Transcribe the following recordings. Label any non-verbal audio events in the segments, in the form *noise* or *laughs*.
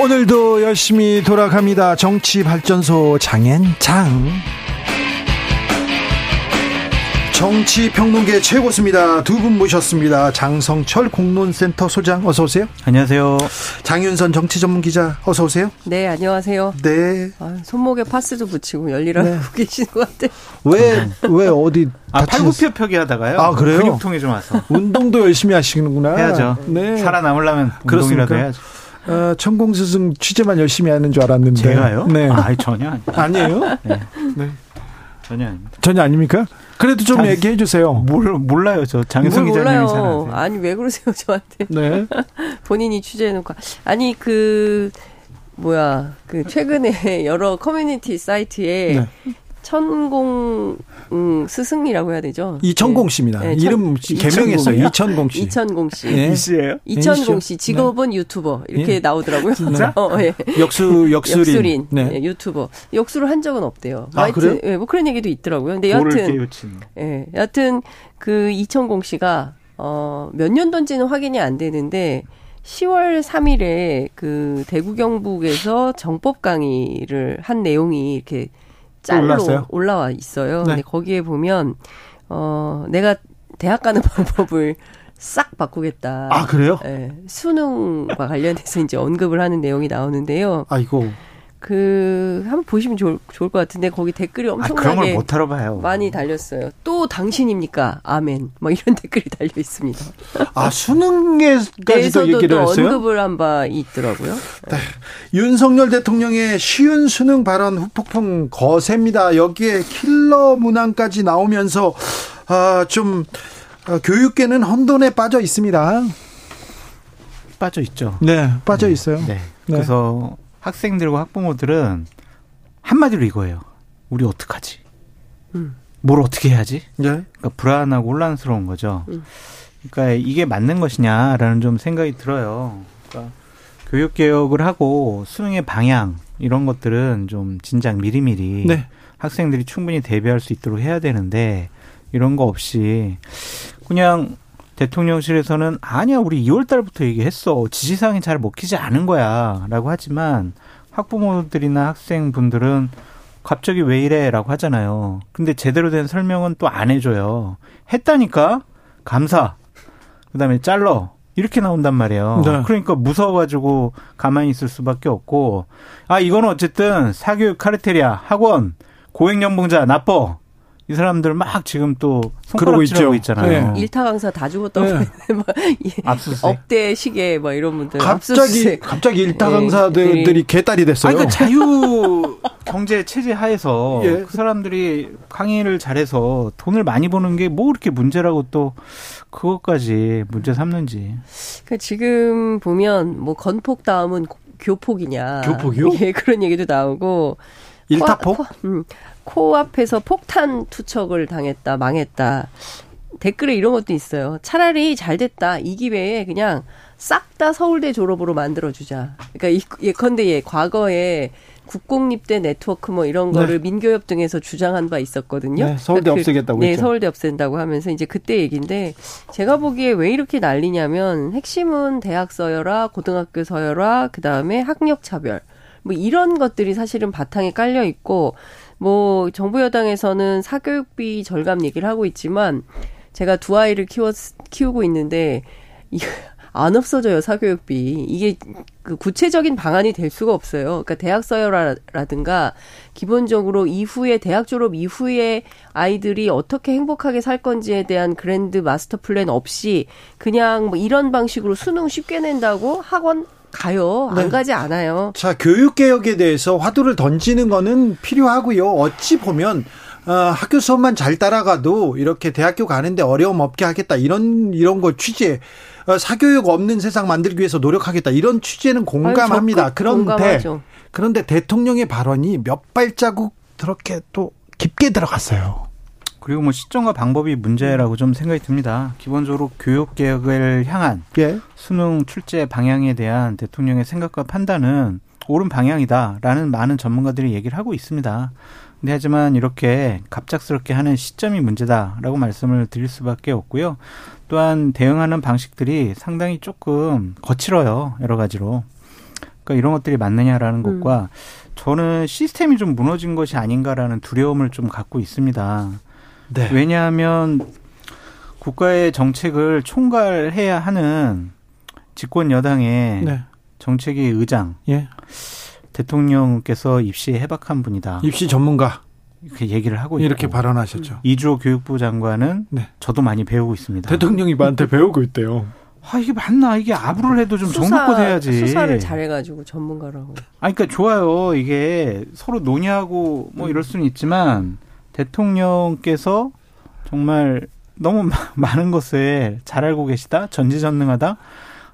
오늘도 열심히 돌아갑니다. 정치발전소 장앤장. 정치평론계 최고수입니다. 두 분 모셨습니다. 장성철 공론센터 소장 어서 오세요. 안녕하세요. 장윤선 정치전문기자 어서 오세요. 네, 안녕하세요. 네. 아, 손목에 파스도 붙이고 열일하고 네. 계시는 것 같아요. 왜, 왜 어디 아, 팔굽혀 펴기 하다가요. 아, 그래요? 근육통이 좀 와서. 운동도 열심히 하시는구나. 해야죠. 네. 살아남으려면 운동이라도 해야죠. 어, 천공 스승 취재만 열심히 하는 줄 알았는데. 제가요? 네. 아, 전혀 아니에요. 아니에요? 네. 네. 전혀 아닙니다. 전혀 아닙니까? 그래도 좀 장, 얘기해 주세요. 몰, 몰라요. 저 장윤선 기자님이 잘 아세요. 아니, 왜 그러세요, 저한테. 네. *laughs* 본인이 취재해 놓고. 아니, 그, 뭐야, 그, 최근에 여러 커뮤니티 사이트에 네. 천공 음, 스승이라고 해야 되죠. 이천공 씨입니다. 네, 이름 개명했어요. 이천공 씨. 이천공 씨. 네. 이씨예요? 이천공 씨. 직업은 네. 유튜버 이렇게 네. 나오더라고요. 진짜? *laughs* 어, 예. 역수 역수린. 역수린. 네. 예, 유튜버. 역수를 한 적은 없대요. 아, 그래요? 예, 뭐 그런 얘기도 있더라고요. 근데 여하튼 예, 여하튼 그 이천공 씨가 어, 몇 년도인지는 확인이 안 되는데 10월 3일에 그 대구 경북에서 정법 강의를 한 내용이 이렇게 짤로 올랐어요? 올라와 있어요. 네. 근데 거기에 보면 어 내가 대학 가는 *laughs* 방법을 싹 바꾸겠다. 아 그래요? 네, 수능과 관련해서 이제 언급을 하는 내용이 나오는데요. 아이고. 그 한번 보시면 좋을, 좋을 것 같은데 거기 댓글이 엄청나게 아, 그런 걸못 하러 봐요. 많이 달렸어요. 또 당신입니까? 아멘. 뭐 이런 *laughs* 댓글이 달려 있습니다. 아 수능에까지도 얘기를 했어요. 언급을 한 바 있더라고요. 네. 윤석열 대통령의 쉬운 수능 발언 후폭풍 거셉니다. 여기에 킬러 문항까지 나오면서 아좀 어, 교육계는 혼돈에 빠져 있습니다. 빠져 있죠. 네, 빠져 있어요. 네. 네. 그래서 학생들과 학부모들은 한마디로 이거예요. 우리 어떡하지? 음. 뭘 어떻게 해야지? 네. 그러니까 불안하고 혼란스러운 거죠. 음. 그러니까 이게 맞는 것이냐라는 좀 생각이 들어요. 그러니까 교육 개혁을 하고 수능의 방향 이런 것들은 좀 진작 미리미리 네. 학생들이 충분히 대비할 수 있도록 해야 되는데 이런 거 없이 그냥 대통령실에서는 아니야 우리 2월 달부터 얘기했어 지시사항이 잘 먹히지 않은 거야라고 하지만 학부모들이나 학생분들은 갑자기 왜 이래라고 하잖아요. 근데 제대로 된 설명은 또 안 해줘요. 했다니까 감사. 그다음에 잘러 이렇게 나온단 말이에요. 네. 그러니까 무서워가지고 가만히 있을 수밖에 없고 아 이거는 어쨌든 사교육 카르텔이야 학원 고액연봉자 나빠 이 사람들 막 지금 또 손가락질하고 있잖아요. 네. 일타 강사 다 죽었다고 네. *laughs* 뭐 억대 시계 뭐 이런 분들 갑자기 압수수색. 갑자기 일타 네. 강사들이 네. 개딸이 됐어요. 아니, 그 자유 경제 체제 하에서 *laughs* 예. 그 사람들이 강의를 잘해서 돈을 많이 버는 게 뭐 그렇게 문제라고 또 그것까지 문제 삼는지. 그 지금 보면 뭐 건폭 다음은 교폭이냐. 교폭이요? *laughs* 예, 그런 얘기도 나오고 일타폭? 음, 코앞에서 폭탄 투척을 당했다, 망했다. 댓글에 이런 것도 있어요. 차라리 잘 됐다. 이 기회에 그냥 싹 다 서울대 졸업으로 만들어주자. 그러니까 예컨대 예, 과거에 국공립대 네트워크 뭐 이런 네. 거를 네. 민교협 등에서 주장한 바 있었거든요. 네, 서울대 그러니까 없애겠다고 네, 했죠. 서울대 없앤다고 하면서 이제 그때 얘기인데 제가 보기에 왜 이렇게 난리냐면 핵심은 대학 서열화, 고등학교 서열화, 그다음에 학력 차별. 뭐 이런 것들이 사실은 바탕에 깔려 있고 뭐 정부 여당에서는 사교육비 절감 얘기를 하고 있지만 제가 두 아이를 키워 키우고 있는데 이 *laughs* 안 없어져요 사교육비 이게 그 구체적인 방안이 될 수가 없어요. 그러니까 대학 서열화라든가 기본적으로 이후에 대학 졸업 이후에 아이들이 어떻게 행복하게 살 건지에 대한 그랜드 마스터 플랜 없이 그냥 뭐 이런 방식으로 수능 쉽게 낸다고 학원 가요. 안 네. 가지 않아요. 자, 교육 개혁에 대해서 화두를 던지는 거는 필요하고요. 어찌 보면 어, 학교 수업만 잘 따라가도 이렇게 대학교 가는데 어려움 없게 하겠다 이런 이런 거 취재 어, 사교육 없는 세상 만들기 위해서 노력하겠다 이런 취지에는 공감합니다. 아유, 그런데 공감하죠. 그런데 대통령의 발언이 몇 발자국 그렇게 또 깊게 들어갔어요. 그리고 뭐 시점과 방법이 문제라고 좀 생각이 듭니다. 기본적으로 교육 개혁을 향한 예. 수능 출제 방향에 대한 대통령의 생각과 판단은 옳은 방향이다라는 많은 전문가들이 얘기를 하고 있습니다. 근데 하지만 이렇게 갑작스럽게 하는 시점이 문제다라고 말씀을 드릴 수밖에 없고요. 또한 대응하는 방식들이 상당히 조금 거칠어요. 여러 가지로. 그러니까 이런 것들이 맞느냐라는 음. 것과 저는 시스템이 좀 무너진 것이 아닌가라는 두려움을 좀 갖고 있습니다. 네. 왜냐하면 국가의 정책을 총괄해야 하는 집권 여당의 네. 정책의 의장 예. 대통령께서 입시에 해박한 분이다. 입시 전문가 이렇게 얘기를 하고 있고 이렇게 발언하셨죠. 이주호 교육부 장관은 네. 저도 많이 배우고 있습니다. 대통령이 나한테 배우고 있대요. 아 이게 맞나? 이게 아부를 해도 좀 수사, 정도껏 해야지. 수사를 잘해가지고 전문가라고. 아 그러니까 좋아요. 이게 서로 논의하고 뭐 이럴 수는 있지만 대통령께서 정말 너무 마- 많은 것을 잘 알고 계시다, 전지전능하다.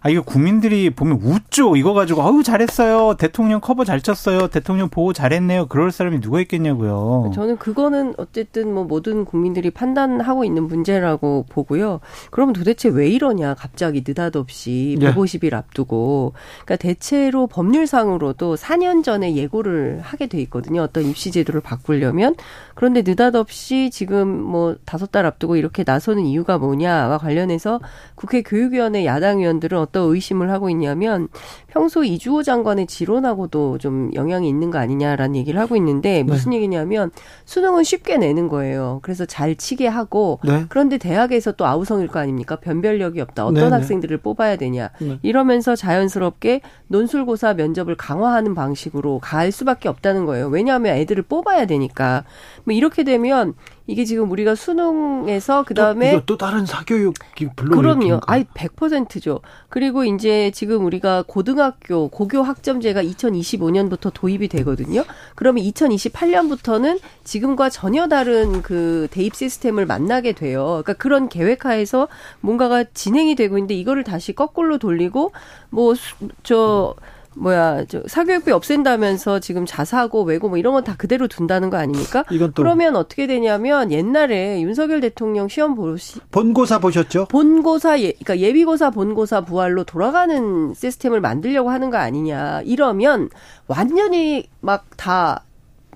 아 이거 국민들이 보면 웃죠. 이거 가지고 어우 잘했어요. 대통령 커버 잘 쳤어요. 대통령 보호 잘했네요. 그럴 사람이 누가 있겠냐고요. 저는 그거는 어쨌든 뭐 모든 국민들이 판단하고 있는 문제라고 보고요. 그럼 도대체 왜 이러냐 갑자기 느닷없이 네. 150일 앞두고. 그러니까 대체로 법률상으로도 4년 전에 예고를 하게 돼 있거든요. 어떤 입시 제도를 바꾸려면. 그런데 느닷없이 지금 뭐 다섯 달 앞두고 이렇게 나서는 이유가 뭐냐와 관련해서 국회 교육위원회 야당 의원들은 어떤 의심을 하고 있냐면 평소 이주호 장관의 지론하고도 좀 영향이 있는 거 아니냐라는 얘기를 하고 있는데 무슨 얘기냐면 수능은 쉽게 내는 거예요. 그래서 잘 치게 하고 네. 그런데 대학에서 또 아우성일 거 아닙니까? 변별력이 없다. 어떤 네네. 학생들을 뽑아야 되냐. 네. 이러면서 자연스럽게 논술고사 면접을 강화하는 방식으로 갈 수밖에 없다는 거예요. 왜냐하면 애들을 뽑아야 되니까. 뭐 이렇게 되면 이게 지금 우리가 수능에서 그 다음에 이거 또 다른 사교육이 불러 그럼요. 아이 100%죠. 그리고 이제 지금 우리가 고등학교 고교 학점제가 2025년부터 도입이 되거든요. 그러면 2028년부터는 지금과 전혀 다른 그 대입 시스템을 만나게 돼요. 그러니까 그런 계획하에서 뭔가가 진행이 되고 있는데 이거를 다시 거꾸로 돌리고 뭐 저 뭐야 저 사교육비 없앤다면서 지금 자사고 외고 뭐 이런 건 다 그대로 둔다는 거 아닙니까? 이건 또 그러면 어떻게 되냐면 옛날에 윤석열 대통령 시험 보시, 본고사 보셨죠? 본고사 예, 그러니까 예비고사 본고사 부활로 돌아가는 시스템을 만들려고 하는 거 아니냐. 이러면 완전히 막 다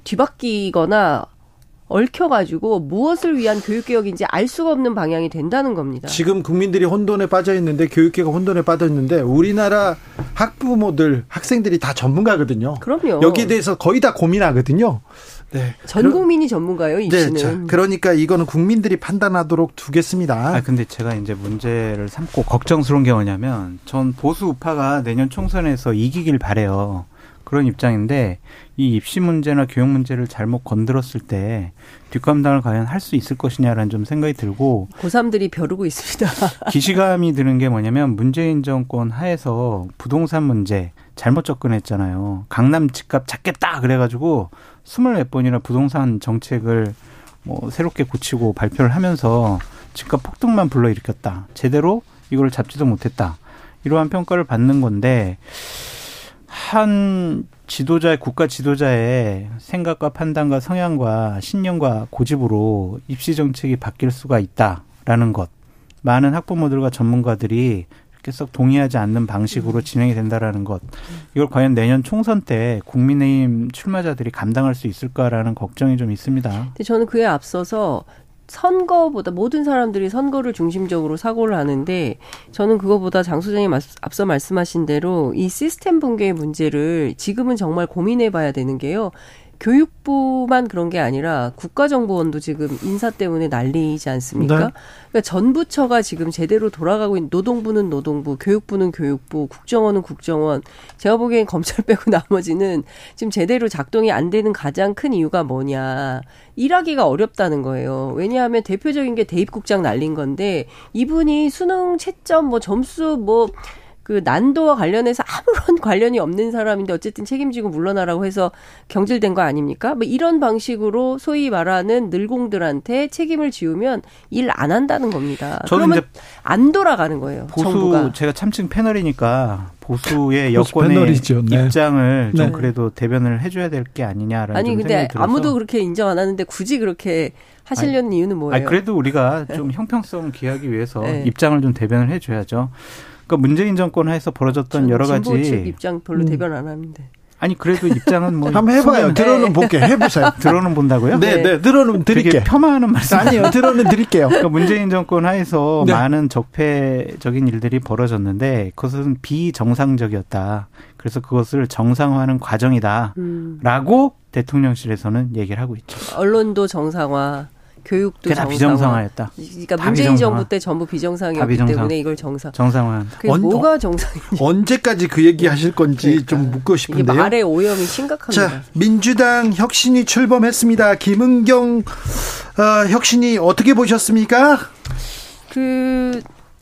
뒤바뀌거나 얽혀가지고 무엇을 위한 교육개혁인지 알 수가 없는 방향이 된다는 겁니다. 지금 국민들이 혼돈에 빠져 있는데 교육계가 혼돈에 빠져 있는데 우리나라 학부모들 학생들이 다 전문가거든요. 그럼요. 여기에 대해서 거의 다 고민하거든요. 네. 전 국민이 전문가예요, 이 네, 씨는. 자, 그러니까 이거는 국민들이 판단하도록 두겠습니다. 아 근데 제가 이제 문제를 삼고 걱정스러운 게 뭐냐면 전 보수 우파가 내년 총선에서 이기길 바래요. 그런 입장인데 이 입시 문제나 교육 문제를 잘못 건드렸을 때 뒷감당을 과연 할 수 있을 것이냐라는 좀 생각이 들고 고3들이 벼르고 있습니다. *laughs* 기시감이 드는 게 뭐냐면 문재인 정권 하에서 부동산 문제 잘못 접근했잖아요. 강남 집값 잡겠다 그래가지고 스물네 번이나 부동산 정책을 뭐 새롭게 고치고 발표를 하면서 집값 폭등만 불러일으켰다. 제대로 이걸 잡지도 못했다. 이러한 평가를 받는 건데 한 지도자의 국가 지도자의 생각과 판단과 성향과 신념과 고집으로 입시 정책이 바뀔 수가 있다라는 것. 많은 학부모들과 전문가들이 이렇게 썩 동의하지 않는 방식으로 진행이 된다라는 것. 이걸 과연 내년 총선 때 국민의힘 출마자들이 감당할 수 있을까라는 걱정이 좀 있습니다. 저는 그에 앞서서 선거보다 모든 사람들이 선거를 중심적으로 사고를 하는데 저는 그거보다 장 소장님 앞서 말씀하신 대로 이 시스템 붕괴의 문제를 지금은 정말 고민해 봐야 되는 게요. 교육부만 그런 게 아니라 국가정보원도 지금 인사 때문에 난리지 않습니까? 네. 그러니까 전 부처가 지금 제대로 돌아가고 있는 노동부는 노동부, 교육부는 교육부, 국정원은 국정원. 제가 보기엔 *laughs* 검찰 빼고 나머지는 지금 제대로 작동이 안 되는 가장 큰 이유가 뭐냐. 일하기가 어렵다는 거예요. 왜냐하면 대표적인 게 대입국장 날린 건데 이분이 수능 채점 뭐 점수 뭐 그 난도와 관련해서 아무런 *laughs* 관련이 없는 사람인데 어쨌든 책임지고 물러나라고 해서 경질된 거 아닙니까? 뭐 이런 방식으로 소위 말하는 늘공들한테 책임을 지우면 일 안 한다는 겁니다. 그러면 안 돌아가는 거예요. 보수 정부가. 제가 참칭 패널이니까 보수의 여권의 패널이죠. 네. 입장을 좀 네. 그래도 대변을 해줘야 될 게 아니냐라는 아니 근데 아무도 그렇게 인정 안 하는데 굳이 그렇게 하시려는 아니, 이유는 뭐예요? 아니, 그래도 우리가 좀 형평성 기하기 위해서 네. 입장을 좀 대변을 해줘야죠. 그러니까 문재인 정권 하에서 벌어졌던 여러 가지 입장 별로 음. 대변 안 하는데. 아니 그래도 입장은 뭐 *laughs* 한번 해봐요. 들어는 볼게. 해보세요. *laughs* 들어는 본다고요? 네, 네. 들어는 드릴게요. 폄하하는 말씀 아니요. 들어는 드릴게요. 그러니까 문재인 정권 하에서 네. 많은 적폐적인 일들이 벌어졌는데 그것은 비정상적이었다. 그래서 그것을 정상화하는 과정이다라고 음. 대통령실에서는 얘기를 하고 있죠. 언론도 정상화. 교육도 정상화. 비정상화였다. 그러니까 문재인 비정상화. 정부 때 전부 비정상이었기 비정상. 때문에 이걸 정상. 정상화. 그게 언, 뭐가 정상인지. 언제까지 그 얘기 하실 건지 그러니까. 좀 묻고 싶은데요. 말의 오염이 심각합니다. 자, 민주당 혁신이 출범했습니다. 김은경 어, 혁신이 어떻게 보셨습니까? 그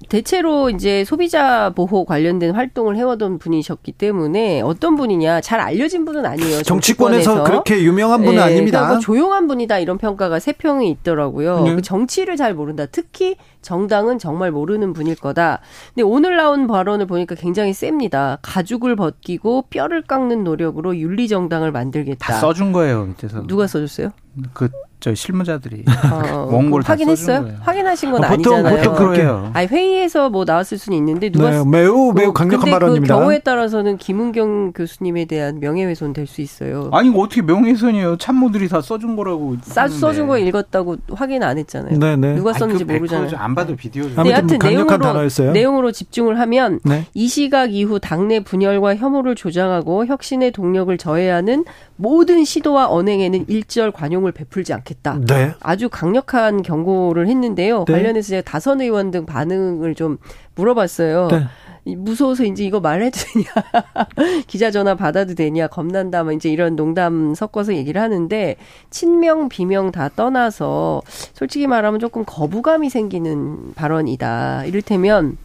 대체로 이제 소비자 보호 관련된 활동을 해오던 분이셨기 때문에 어떤 분이냐 잘 알려진 분은 아니에요. 정치권에서, 정치권에서. 그렇게 유명한 분은 네, 아닙니다. 그러니까 뭐 조용한 분이다 이런 평가가 세 평이 있더라고요. 네. 그 정치를 잘 모른다. 특히 정당은 정말 모르는 분일 거다. 근데 오늘 나온 발언을 보니까 굉장히 셉니다. 가죽을 벗기고 뼈를 깎는 노력으로 윤리 정당을 만들겠다. 다 써준 거예요 밑에서. 누가 써줬어요? 그 저 실무자들이 어, 원고를 확인했어요? 확인하신 건 어, 보통, 아니잖아요. 보통 그렇게요. 아니 회의에서 뭐 나왔을 수는 있는데 누가 네, 매우 매우 뭐 강력한 발언입니다. 그 경우에 따라서는 김은경 교수님에 대한 명예훼손 될 수 있어요. 아니 어떻게 명예훼손이에요? 참모들이 다 써준 거라고. 싸 써준 거 읽었다고 확인 안 했잖아요. 네네. 네. 누가 썼는지 아니, 그 모르잖아요. 안 봐도 비디오. 네, 하여튼 내용으로 단어였어요? 내용으로 집중을 하면 네? 이 시각 이후 당내 분열과 혐오를 조장하고 혁신의 동력을 저해하는 모든 시도와 언행에는 일절 관용을 베풀지 않겠다. 네. 아주 강력한 경고를 했는데요. 네. 관련해서 제가 다선 의원 등 반응을 좀 물어봤어요. 네. 무서워서 이제 이거 말해도 되냐, *laughs* 기자 전화 받아도 되냐, 겁난다, 뭐 이제 이런 농담 섞어서 얘기를 하는데, 친명, 비명 다 떠나서, 솔직히 말하면 조금 거부감이 생기는 발언이다. 이를테면,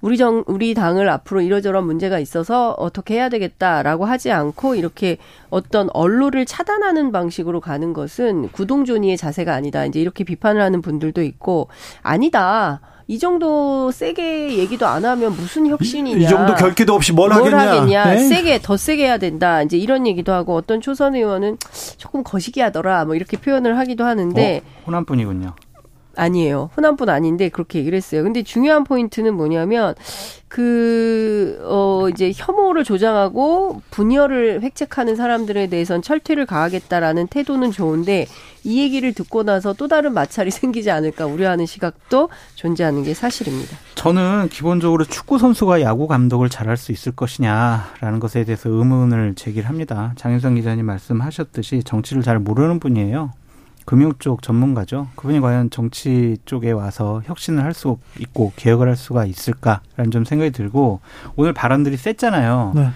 우리 정 우리 당을 앞으로 이러저런 문제가 있어서 어떻게 해야 되겠다라고 하지 않고 이렇게 어떤 언론을 차단하는 방식으로 가는 것은 구동존이의 자세가 아니다. 이제 이렇게 비판을 하는 분들도 있고 아니다. 이 정도 세게 얘기도 안 하면 무슨 혁신이냐. 이, 이 정도 결기도 없이 뭘, 뭘 하겠냐. 하겠냐. 네? 세게 더 세게 해야 된다. 이제 이런 얘기도 하고 어떤 초선 의원은 조금 거시기 하더라. 뭐 이렇게 표현을 하기도 하는데 어, 호남분이군요. 아니에요. 분 아닌데 그렇게 얘기를 했어요. 근데 중요한 포인트는 뭐냐면 그, 어, 이제 혐오를 조장하고 분열을 획책하는 사람들에 대해선 철퇴를 가하겠다라는 태도는 좋은데 이 얘기를 듣고 나서 또 다른 마찰이 *laughs* 생기지 않을까 우려하는 시각도 존재하는 게 사실입니다. 저는 기본적으로 축구 선수가 야구 감독을 잘할 수 있을 것이냐라는 것에 대해서 의문을 제기를 합니다. 장윤성 기자님 말씀하셨듯이 정치를 잘 모르는 분이에요. 금융 쪽 전문가죠. 그분이 과연 정치 쪽에 와서 혁신을 할 수 있고 개혁을 할 수가 있을까라는 좀 생각이 들고 오늘 발언들이 셌잖아요. 네.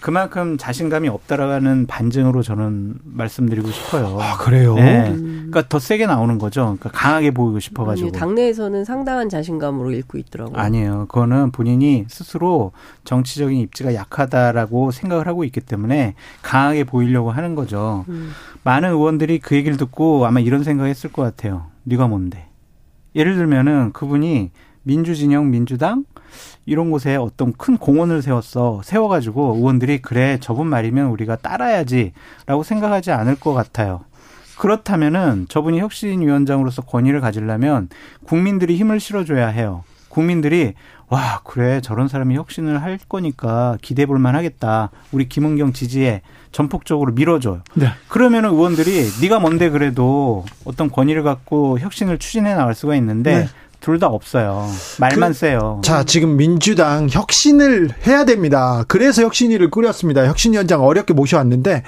그만큼 자신감이 없다라는 반증으로 저는 말씀드리고 싶어요. 아, 그래요? 네. 그러니까 더 세게 나오는 거죠. 그러니까 강하게 보이고 싶어가지고. 당내에서는 상당한 자신감으로 읽고 있더라고요. 아니에요. 그거는 본인이 스스로 정치적인 입지가 약하다라고 생각을 하고 있기 때문에 강하게 보이려고 하는 거죠. 음. 많은 의원들이 그 얘기를 듣고 아마 이런 생각했을 것 같아요. 네가 뭔데? 예를 들면은 그분이 민주진영 민주당 이런 곳에 어떤 큰 공원을 세웠어. 세워가지고 의원들이 그래, 저분 말이면 우리가 따라야지라고 생각하지 않을 것 같아요. 그렇다면은 저분이 혁신위원장으로서 권위를 가지려면 국민들이 힘을 실어줘야 해요. 국민들이 와 그래 저런 사람이 혁신을 할 거니까 기대해 볼 만 하겠다. 우리 김은경 지지에 전폭적으로 밀어줘요. 네. 그러면 의원들이 네가 뭔데 그래도 어떤 권위를 갖고 혁신을 추진해 나갈 수가 있는데 네. 둘 다 없어요. 말만 그, 세요. 자, 지금 민주당 혁신을 해야 됩니다. 그래서 혁신위를 꾸렸습니다. 혁신위원장 어렵게 모셔왔는데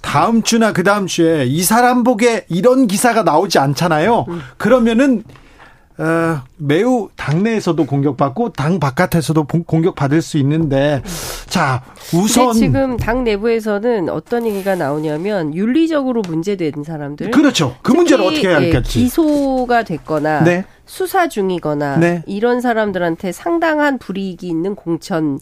다음 주나 그 다음 주에 이 사람 보게 이런 기사가 나오지 않잖아요. 음. 그러면은 어, 매우 당내에서도 공격받고 당 바깥에서도 공격받을 수 있는데 자 우선 지금 당 내부에서는 어떤 얘기가 나오냐면 윤리적으로 문제된 사람들 그렇죠 그 문제를 어떻게 예, 기소가 됐거나 네. 수사 중이거나 네. 이런 사람들한테 상당한 불이익이 있는 공천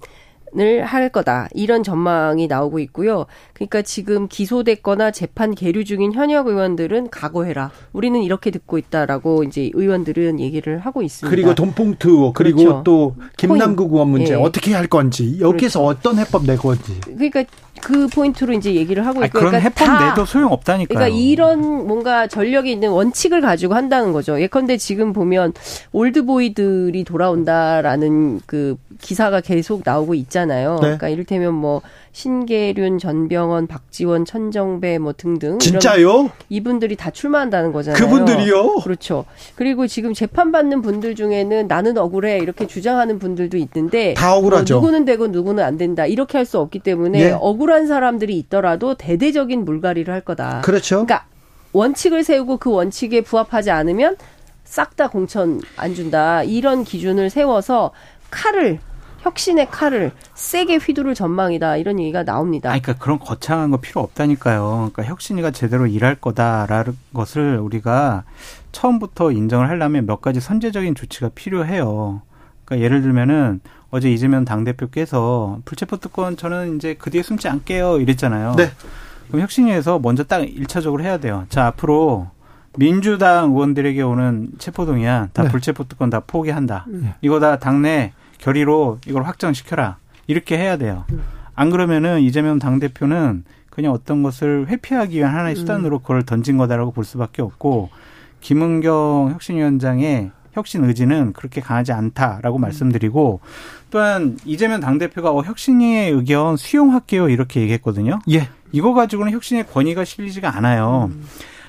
을 할 거다. 이런 전망이 나오고 있고요. 그러니까 지금 기소됐거나 재판 계류 중인 현역 의원들은 각오해라. 우리는 이렇게 듣고 있다라고 이제 의원들은 얘기를 하고 있습니다. 그리고 돈봉투 그리고 그렇죠. 또 김남국 의원 문제 네. 어떻게 할 건지 여기서 그렇죠. 어떤 해법 낼 건지. 그러니까 그 포인트로 이제 얘기를 하고 있고 그런 그러니까 해법 내도 소용 없다니까요. 그러니까 이런 뭔가 전력이 있는 원칙을 가지고 한다는 거죠. 예컨대 지금 보면 올드보이들이 돌아온다라는 그 기사가 계속 나오고 있잖아요. 네. 그러니까 이를테면 뭐 신계륜, 전병헌, 박지원, 천정배 뭐 등등 진짜요? 이분들이 다 출마한다는 거잖아요. 그분들이요? 그렇죠. 그리고 지금 재판 받는 분들 중에는 나는 억울해 이렇게 주장하는 분들도 있는데 다 억울하죠. 뭐 누구는 되고 누구는 안 된다 이렇게 할 수 없기 때문에 예. 억울한 사람들이 있더라도 대대적인 물갈이를 할 거다. 그렇죠. 그러니까 원칙을 세우고 그 원칙에 부합하지 않으면 싹 다 공천 안 준다 이런 기준을 세워서 칼을 혁신의 칼을 세게 휘두를 전망이다 이런 얘기가 나옵니다. 아, 그러니까 그런 거창한 거 필요 없다니까요. 그러니까 혁신이가 제대로 일할 거다라는 것을 우리가 처음부터 인정을 하려면 몇 가지 선제적인 조치가 필요해요. 그러니까 예를 들면은 어제 이재명 당대표께서 불체포 특권 저는 이제 그 뒤에 숨지 않게요 이랬잖아요. 네. 그럼 혁신위에서 먼저 딱 일차적으로 해야 돼요. 자, 앞으로 민주당 의원들에게 오는 체포동의안 다 네. 불체포 특권 다 포기한다. 네. 이거 다 당내 결의로 이걸 확정시켜라. 이렇게 해야 돼요. 안 그러면은 이재명 당대표는 그냥 어떤 것을 회피하기 위한 하나의 음. 수단으로 그걸 던진 거다라고 볼 수밖에 없고 김은경 혁신위원장의 혁신 의지는 그렇게 강하지 않다라고 말씀드리고 또한 이재명 당대표가 어, 혁신위의 의견 수용할게요 이렇게 얘기했거든요. 예. 이거 가지고는 혁신의 권위가 실리지가 않아요. 음.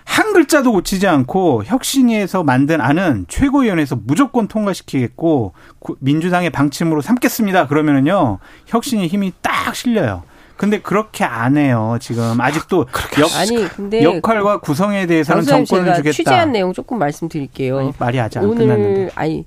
한 글자도 고치지 않고 혁신위에서 만든 안은 최고위원회에서 무조건 통과시키겠고 민주당의 방침으로 삼겠습니다. 그러면은요 혁신의 힘이 딱 실려요. 근데 그렇게 안 해요. 지금 아직도 아, 역, 아니, 근데 역할과 구성에 대해서는 정권을 주겠다. 취재한 내용 조금 말씀드릴게요. 아니, 말이 아직 안 오늘 끝났는데. 아니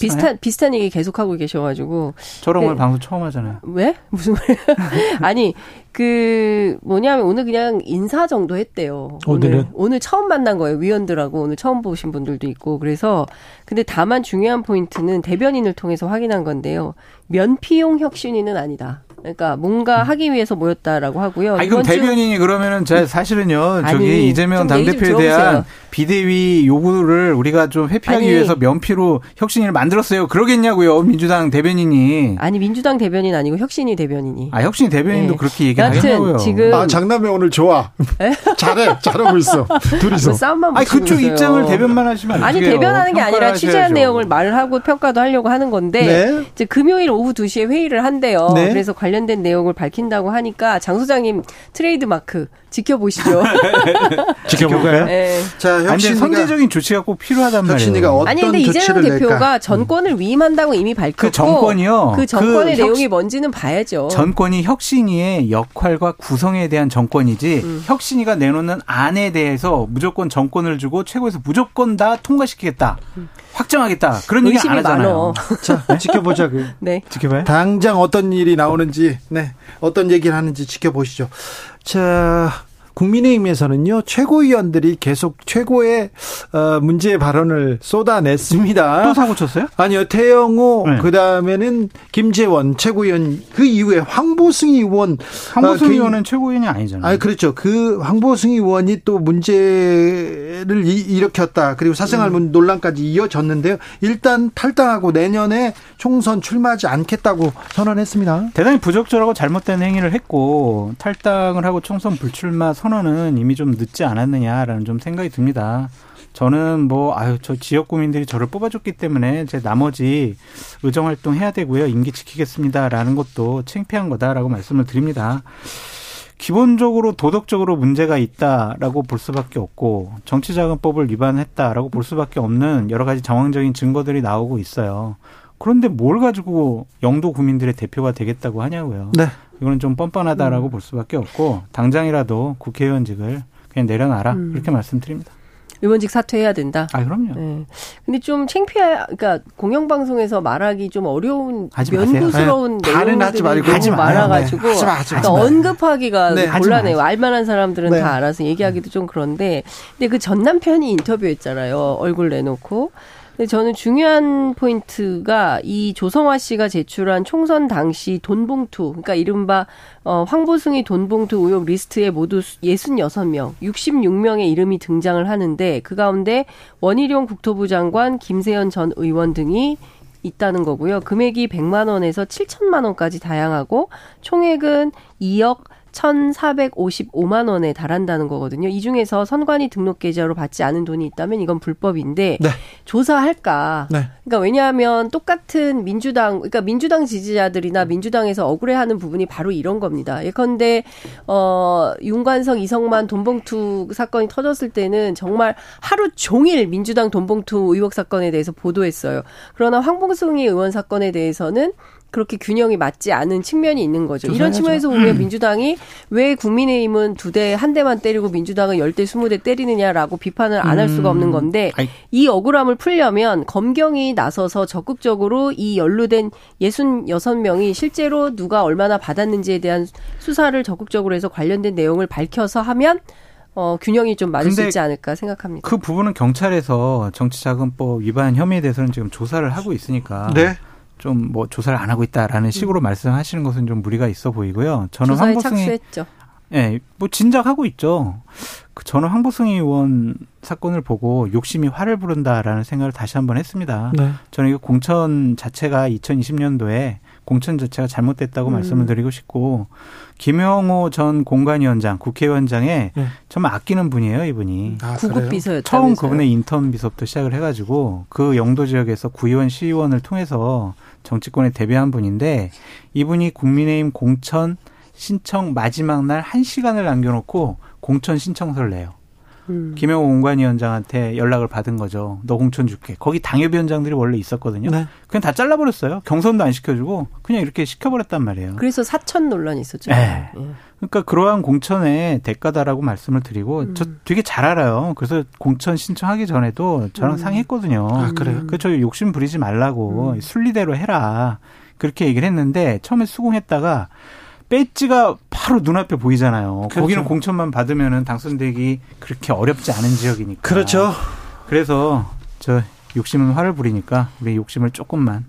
비슷한 비슷한 얘기 계속 하고 계셔가지고 저런 네. 방송 처음 하잖아요. 왜 무슨 말? *laughs* 아니 그 뭐냐면 오늘 그냥 인사 정도 했대요. 오늘은 오늘, 오늘 처음 만난 거예요 위원들하고 오늘 처음 보신 분들도 있고 그래서 근데 다만 중요한 포인트는 대변인을 통해서 확인한 건데요. 면피용 혁신위는 아니다. 그러니까 뭔가 음. 하기 위해서 모였다라고 하고요. 아니, 그럼 대변인이 그러면은 제 사실은요. 아니, 저기 이재명 당대표에 대한 비대위 요구를 우리가 좀 회피하기 아니, 위해서 면피로 혁신위를 만들었어요. 그러겠냐고요. 민주당 대변인이. 아니 민주당 대변인 아니고 혁신위 대변인이. 아 혁신 대변인도 네. 그렇게 얘기하냐고요. 지금 아 장남이 오늘 좋아. 잘해 잘하고 있어. 둘이서. 뭐 싸움만 아니 그쪽 있어요. 입장을 대변만 하시면 아니 대변하는 게 아니라 취재한 내용을 말을 하고 평가도 하려고 하는 건데 네. 이제 금요일 오후 2시에 회의를 한대요. 네. 그래서 관련 관련된 내용을 밝힌다고 하니까 장 소장님 트레이드 마크 지켜보시죠. *laughs* 지켜볼까요? 네. 자, 혁신 선제적인 조치가 꼭 필요하단 말이에요. 어떤 아니 근데 이재명 대표가 낼까? 전권을 위임한다고 이미 밝혔고 그 정권이요. 그 정권의 그 내용이 혁신, 뭔지는 봐야죠. 전권이 혁신위의 역할과 구성에 대한 정권이지 음. 혁신위가 내놓는 안에 대해서 무조건 정권을 주고 최고에서 무조건 다 통과시키겠다. 음. 확정하겠다. 그런 얘기 안 하잖아요. *laughs* 자, 네. 지켜보자. 그. 네. 지켜봐요. 당장 어떤 일이 나오는지, 네. 어떤 얘기를 하는지 지켜보시죠. 자, 국민의힘에서는요 최고위원들이 계속 최고의 어, 문제 발언을 쏟아냈습니다. 또 사고 쳤어요? 아니요 태영호 네. 그 다음에는 김재원 최고위원 그 이후에 황보승 의원 황보승 어, 의원은 최고위원이 아니잖아요. 아 그렇죠. 그 황보승 의원이 또 문제를 일으켰다 그리고 사생활 음. 논란까지 이어졌는데요. 일단 탈당하고 내년에 총선 출마하지 않겠다고 선언했습니다. 대단히 부적절하고 잘못된 행위를 했고 탈당을 하고 총선 불출마 선 선언은 이미 좀 늦지 않았느냐라는 좀 생각이 듭니다. 저는 뭐 아유 저 지역 구민들이 저를 뽑아줬기 때문에 제 나머지 의정 활동 해야 되고요 임기 지키겠습니다라는 것도 창피한 거다라고 말씀을 드립니다. 기본적으로 도덕적으로 문제가 있다라고 볼 수밖에 없고 정치자금법을 위반했다라고 볼 수밖에 없는 여러 가지 정황적인 증거들이 나오고 있어요. 그런데 뭘 가지고 영도 구민들의 대표가 되겠다고 하냐고요. 네. 이거는 좀 뻔뻔하다라고 음. 볼 수밖에 없고 당장이라도 국회의원직을 그냥 내려놔라 음. 그렇게 말씀드립니다. 의원직 사퇴해야 된다. 아 그럼요. 네. 근데 좀 창피해. 그러니까 공영방송에서 말하기 좀 어려운 면구스러운 네. 내용들이 말고 하지 많아가지고 네. 하지 마, 하지 마, 그러니까 언급하기가 네, 곤란해요. 알만한 사람들은 네. 다 알아서 얘기하기도 좀 그런데 근데 그 전 남편이 인터뷰했잖아요. 얼굴 내놓고. 근데 저는 중요한 포인트가 이 조성화 씨가 제출한 총선 당시 돈봉투, 그러니까 이른바 어, 황보승희 돈봉투 의혹 리스트에 모두 66명, 66명의 이름이 등장을 하는데 그 가운데 원희룡 국토부 장관, 김세연 전 의원 등이 있다는 거고요. 금액이 100만 원에서 7천만 원까지 다양하고 총액은 2억 1,455만 원에 달한다는 거거든요. 이 중에서 선관위 등록 계좌로 받지 않은 돈이 있다면 이건 불법인데 네. 조사할까? 네. 그러니까 왜냐하면 똑같은 민주당 그러니까 민주당 지지자들이나 민주당에서 억울해하는 부분이 바로 이런 겁니다. 예컨대 어 윤관성 이성만 돈봉투 사건이 터졌을 때는 정말 하루 종일 민주당 돈봉투 의혹 사건에 대해서 보도했어요. 그러나 황봉승희 의원 사건에 대해서는 그렇게 균형이 맞지 않은 측면이 있는 거죠. 이런 측면에서 보면 음. 민주당이 왜 국민의힘은 두 대 한 대만 때리고 민주당은 열 대 스무 대 때리느냐라고 비판을 안 할 수가 없는 음. 건데 이 억울함을 풀려면 검경이 나서서 적극적으로 이 연루된 예순 여섯 명이 실제로 누가 얼마나 받았는지에 대한 수사를 적극적으로 해서 관련된 내용을 밝혀서 하면 어, 균형이 좀 맞을 수 있지 않을까 생각합니다. 그 부분은 경찰에서 정치자금법 위반 혐의에 대해서는 지금 조사를 하고 있으니까. 네. 좀 뭐 조사를 안 하고 있다라는 식으로 음. 말씀하시는 것은 좀 무리가 있어 보이고요. 저는 황보승이 착수했죠. 예, 뭐 진작하고 있죠. 그 저는 황보승 의원 사건을 보고 욕심이 화를 부른다라는 생각을 다시 한번 했습니다. 네. 저는 이거 공천 자체가 2020년도에 공천 자체가 잘못됐다고 음. 말씀을 드리고 싶고 김영호 전 공관위원장 국회의원장에 네. 정말 아끼는 분이에요 이분이 아, 구급 비서였 처음 그분의 인턴 비서부터 시작을 해가지고 그 영도 지역에서 구의원 시의원을 통해서 정치권에 데뷔한 분인데 이분이 국민의힘 공천 신청 마지막 날 1시간을 남겨놓고 공천 신청서를 내요. 음. 김영호 공관위원장한테 연락을 받은 거죠. 너 공천 줄게. 거기 당협위원장들이 원래 있었거든요. 네. 그냥 다 잘라버렸어요. 경선도 안 시켜주고 그냥 이렇게 시켜버렸단 말이에요. 그래서 사천 논란이 있었죠. 네. 네. 그러니까 그러한 공천의 대가다라고 말씀을 드리고 음. 저 되게 잘 알아요. 그래서 공천 신청하기 전에도 저랑 음. 상의했거든요. 아, 그래요? 그저 욕심 부리지 말라고 음. 순리대로 해라. 그렇게 얘기를 했는데 처음에 수긍했다가 배지가 바로 눈앞에 보이잖아요. 그렇죠. 거기는 공천만 받으면은 당선되기 그렇게 어렵지 않은 지역이니까. 그렇죠. 그래서 저 욕심은 화를 부리니까 우리 욕심을 조금만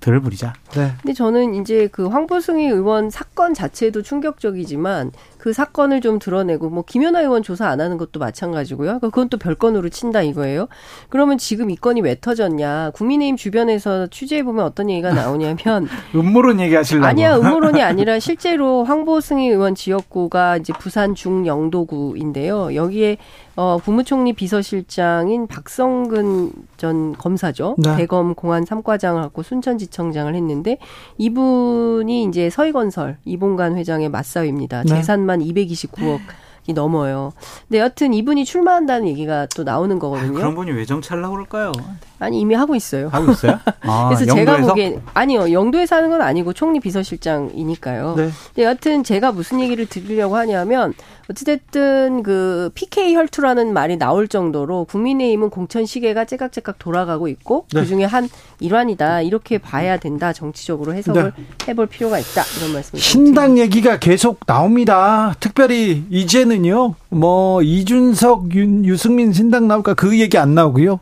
덜 부리자. 네. 근데 저는 이제 그 황보승희 의원 사건 자체도 충격적이지만 그 사건을 좀 드러내고 뭐 김연아 의원 조사 안 하는 것도 마찬가지고요. 그러니까 그건 또 별건으로 친다 이거예요. 그러면 지금 이 건이 왜 터졌냐? 국민의힘 주변에서 취재해 보면 어떤 얘기가 나오냐면 *laughs* 음모론 얘기하실라고. 아니야, 음모론이 아니라 실제로 황보승희 의원 지역구가 이제 부산 중영도구인데요. 여기에 어, 국무총리 비서실장인 박성근 전 검사죠. 네. 대검 공안 3과장을 갖고 순천지청장을 했는데 이분이 이제 서희건설 이봉간 회장의 맞사위입니다. 네. 재산만 한 229억. 이 넘어요. 근데 여튼 이분이 출마한다는 얘기가 또 나오는 거거든요. 아, 그런 분이 왜 정치하려고 그럴까요? 아니 이미 하고 있어요. 하고 있어요? *laughs* 아, 그래서 제가 보기엔 아니요 영도에 사는 건 아니고 총리 비서실장이니까요. 네. 근데 여튼 제가 무슨 얘기를 드리려고 하냐면 어찌됐든 그 PK 혈투라는 말이 나올 정도로 국민의힘은 공천 시계가 째깍째깍 돌아가고 있고 네. 그 중에 한 일환이다 이렇게 봐야 된다 정치적으로 해석을 네. 해볼 필요가 있다 이런 말씀. 신당 얘기가 계속 나옵니다. 특별히 이제는요 뭐 이준석 윤, 유승민 신당 나올까 그 얘기 안 나오고요.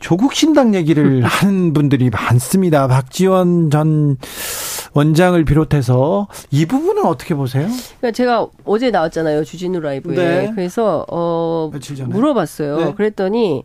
조국 신당 얘기를 *laughs* 하는 분들이 많습니다. 박지원 전 원장을 비롯해서 이 부분은 어떻게 보세요? 그러니까 제가 어제 나왔잖아요 주진우 라이브에 네. 그래서 어 물어봤어요. 네. 그랬더니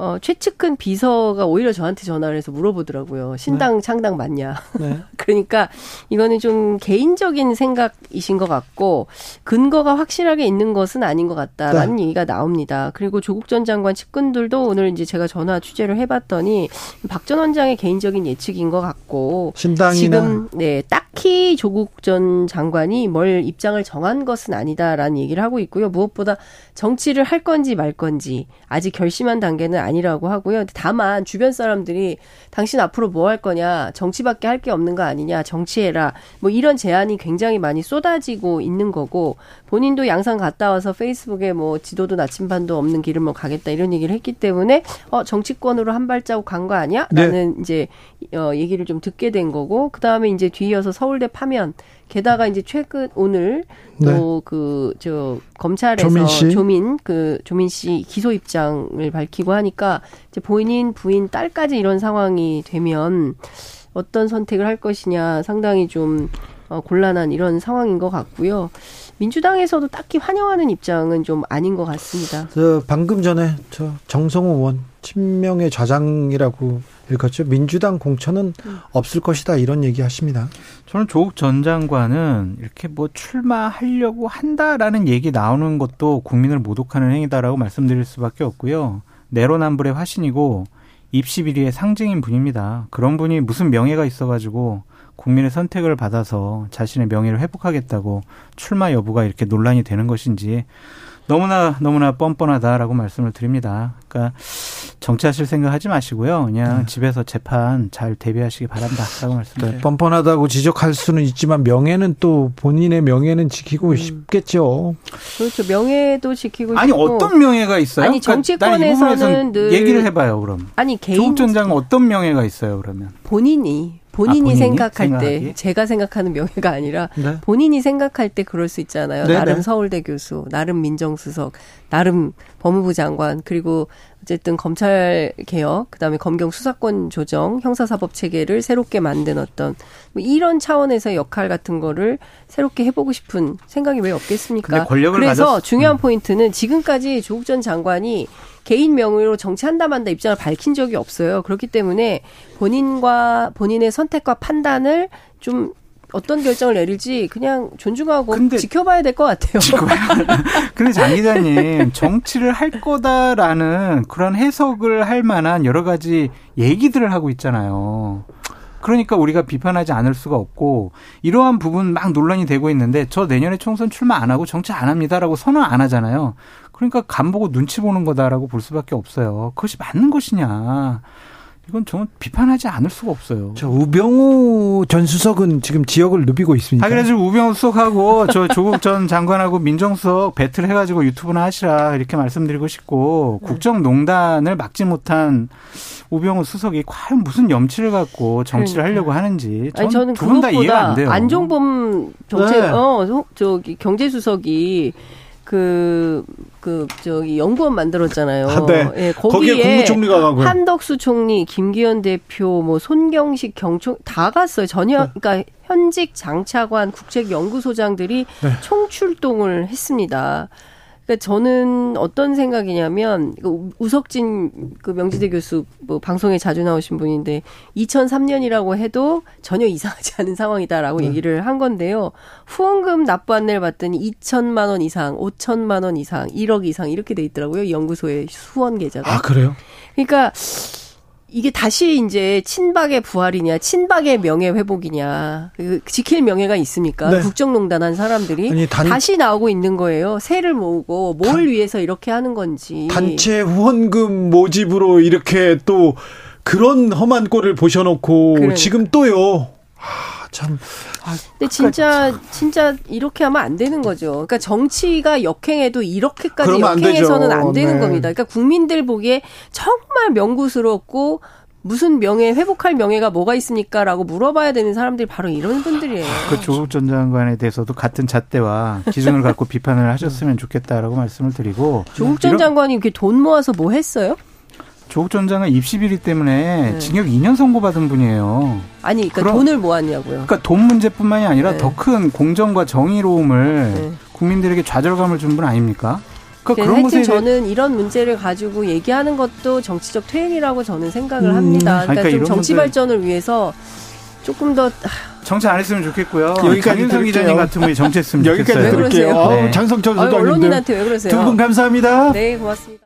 어, 최측근 비서가 오히려 저한테 전화를 해서 물어보더라고요. 신당 네. 창당 맞냐. 네. *laughs* 그러니까 이거는 좀 개인적인 생각이신 것 같고 근거가 확실하게 있는 것은 아닌 것 같다라는 네. 얘기가 나옵니다. 그리고 조국 전 장관 측근들도 오늘 이제 제가 전화 취재를 해봤더니 박 전 원장의 개인적인 예측인 것 같고 신당이나 지금 네 딱히 조국 전 장관이 뭘 입장을 정한 것은 아니다라는 얘기를 하고 있고요. 무엇보다 정치를 할 건지 말 건지 아직 결심한 단계는 아니 라고 하고요. 다만 주변 사람들이 당신 앞으로 뭐 할 거냐, 정치밖에 할 게 없는 거 아니냐, 정치해라. 뭐 이런 제안이 굉장히 많이 쏟아지고 있는 거고 본인도 양산 갔다 와서 페이스북에 뭐 지도도 나침반도 없는 길을 뭐 가겠다 이런 얘기를 했기 때문에 어 정치권으로 한 발자국 간 거 아니야? 라는 네. 이제 어 얘기를 좀 듣게 된 거고 그다음에 이제 뒤이어서 서울대 파면 게다가 이제 최근 오늘 또 그저 네. 그 검찰에서 조민, 씨. 조민 그 조민 씨 기소 입장을 밝히고 하니까 이제 본인 부인 딸까지 이런 상황이 되면 어떤 선택을 할 것이냐 상당히 좀 어, 곤란한 이런 상황인 것 같고요. 민주당에서도 딱히 환영하는 입장은 좀 아닌 것 같습니다. 저 방금 전에 저 정성호 의원 친명의 좌장이라고 읽었죠. 민주당 공천은 음. 없을 것이다 이런 얘기 하십니다. 저는 조국 전 장관은 이렇게 뭐 출마하려고 한다라는 얘기 나오는 것도 국민을 모독하는 행위다라고 말씀드릴 수밖에 없고요. 내로남불의 화신이고 입시 비리의 상징인 분입니다. 그런 분이 무슨 명예가 있어가지고 국민의 선택을 받아서 자신의 명예를 회복하겠다고 출마 여부가 이렇게 논란이 되는 것인지 너무나 너무나 뻔뻔하다라고 말씀을 드립니다. 그러니까 정치하실 생각 하지 마시고요. 그냥 네. 집에서 재판 잘 대비하시기 바란다라고 말씀드려요. 네, 뻔뻔하다고 지적할 수는 있지만 명예는 또 본인의 명예는 지키고 음. 싶겠죠. 그렇죠. 명예도 지키고 아니 싶고. 어떤 명예가 있어요? 아니 그러니까 정치권에서는 그러니까 늘 얘기를 해봐요. 그럼 아니 개인 조국 전 장관 어떤 명예가 있어요? 그러면 본인이 본인이, 아, 본인이? 생각할 생각하기? 때 제가 생각하는 명예가 아니라 네. 본인이 생각할 때 그럴 수 있잖아요. 네 나름 네. 서울대 교수, 나름 민정수석, 나름 법무부 장관 그리고 어쨌든 검찰 개혁, 그다음에 검경 수사권 조정, 형사사법 체계를 새롭게 만든 어떤 뭐 이런 차원에서 역할 같은 거를 새롭게 해보고 싶은 생각이 왜 없겠습니까? 그래서 가졌... 중요한 음. 포인트는 지금까지 조국 전 장관이 개인 명의로 정치한다 만다 입장을 밝힌 적이 없어요. 그렇기 때문에 본인과 본인의 선택과 판단을 좀 어떤 결정을 내릴지 그냥 존중하고 근데, 지켜봐야 될 것 같아요. *laughs* 근데 장 기자님 정치를 할 거다라는 그런 해석을 할 만한 여러 가지 얘기들을 하고 있잖아요. 그러니까 우리가 비판하지 않을 수가 없고 이러한 부분 막 논란이 되고 있는데 저 내년에 총선 출마 안 하고 정치 안 합니다라고 선언 안 하잖아요. 그러니까 간 보고 눈치 보는 거다라고 볼 수밖에 없어요. 그것이 맞는 것이냐. 이건 저는 비판하지 않을 수가 없어요. 저 우병우 전 수석은 지금 지역을 누비고 있습니다. 아, 그래서 우병우 수석하고 저 조국 전 장관하고 민정수석 배틀 해가지고 유튜브나 하시라 이렇게 말씀드리고 싶고 네. 국정농단을 막지 못한 우병우 수석이 과연 무슨 염치를 갖고 정치를 그러니까. 하려고 하는지 아니, 저는 두분 다 이해가 안 돼요. 안종범 정책 네. 어 저기 경제수석이 그, 그, 저기, 연구원 만들었잖아요. 아, 네. 예, 거기에, 국무총리가 가고요. 한덕수 총리, 김기현 대표, 뭐, 손경식 경총, 다 갔어요. 전혀, 네. 그러니까 현직 장차관 국책연구소장들이 네. 총출동을 했습니다. 그러니까 저는 어떤 생각이냐면 그 우석진 그 명지대 교수 뭐 방송에 자주 나오신 분인데 2003년이라고 해도 전혀 이상하지 않은 상황이다라고 네. 얘기를 한 건데요. 후원금 납부 안내를 봤더니 2천만 원 이상, 5천만 원 이상, 1억 이상 이렇게 돼 있더라고요. 연구소의 후원 계좌가. 아, 그래요? 그러니까 이게 다시 이제 친박의 부활이냐, 친박의 명예 회복이냐, 그 지킬 명예가 있습니까? 네. 국정농단 한 사람들이 아니, 단, 다시 나오고 있는 거예요. 세를 모으고 뭘 단, 위해서 이렇게 하는 건지. 단체 후원금 모집으로 이렇게 또 그런 험한 꼴을 보셔놓고 그러니까. 지금 또요. 아, 참. 아, 근데 진짜 진짜 이렇게 하면 안 되는 거죠. 그러니까 정치가 역행해도 이렇게까지 역행해서는 안, 안 되는 네. 겁니다. 그러니까 국민들 보기에 정말 명구스럽고 무슨 명예 회복할 명예가 뭐가 있습니까라고 물어봐야 되는 사람들이 바로 이런 분들이에요. 그 조국 전 장관에 대해서도 같은 잣대와 기준을 *laughs* 갖고 비판을 하셨으면 좋겠다라고 말씀을 드리고 조국 전 장관이 이렇게 돈 모아서 뭐 했어요? 조국 전 장관 입시 비리 때문에 네. 징역 2년 선고받은 분이에요. 아니, 그러니까 그럼, 돈을 모았냐고요. 그러니까 돈 문제뿐만이 아니라 네. 더큰 공정과 정의로움을 네. 국민들에게 좌절감을 준 분 아닙니까? 그러니까 그런 것에 저는 이런 문제를 가지고 얘기하는 것도 정치적 퇴행이라고 저는 생각을 음, 합니다. 그러니까, 그러니까 좀 정치 발전을 위해서 조금 더 정치 안 했으면 좋겠고요. 여기까지 장 기자님 같은 분이 정치했으면 *laughs* 좋겠어요. 여기까지 들을게요. 네. 장성철 소장님 언론인한테 왜 그러세요? 두 분 감사합니다. 네, 고맙습니다.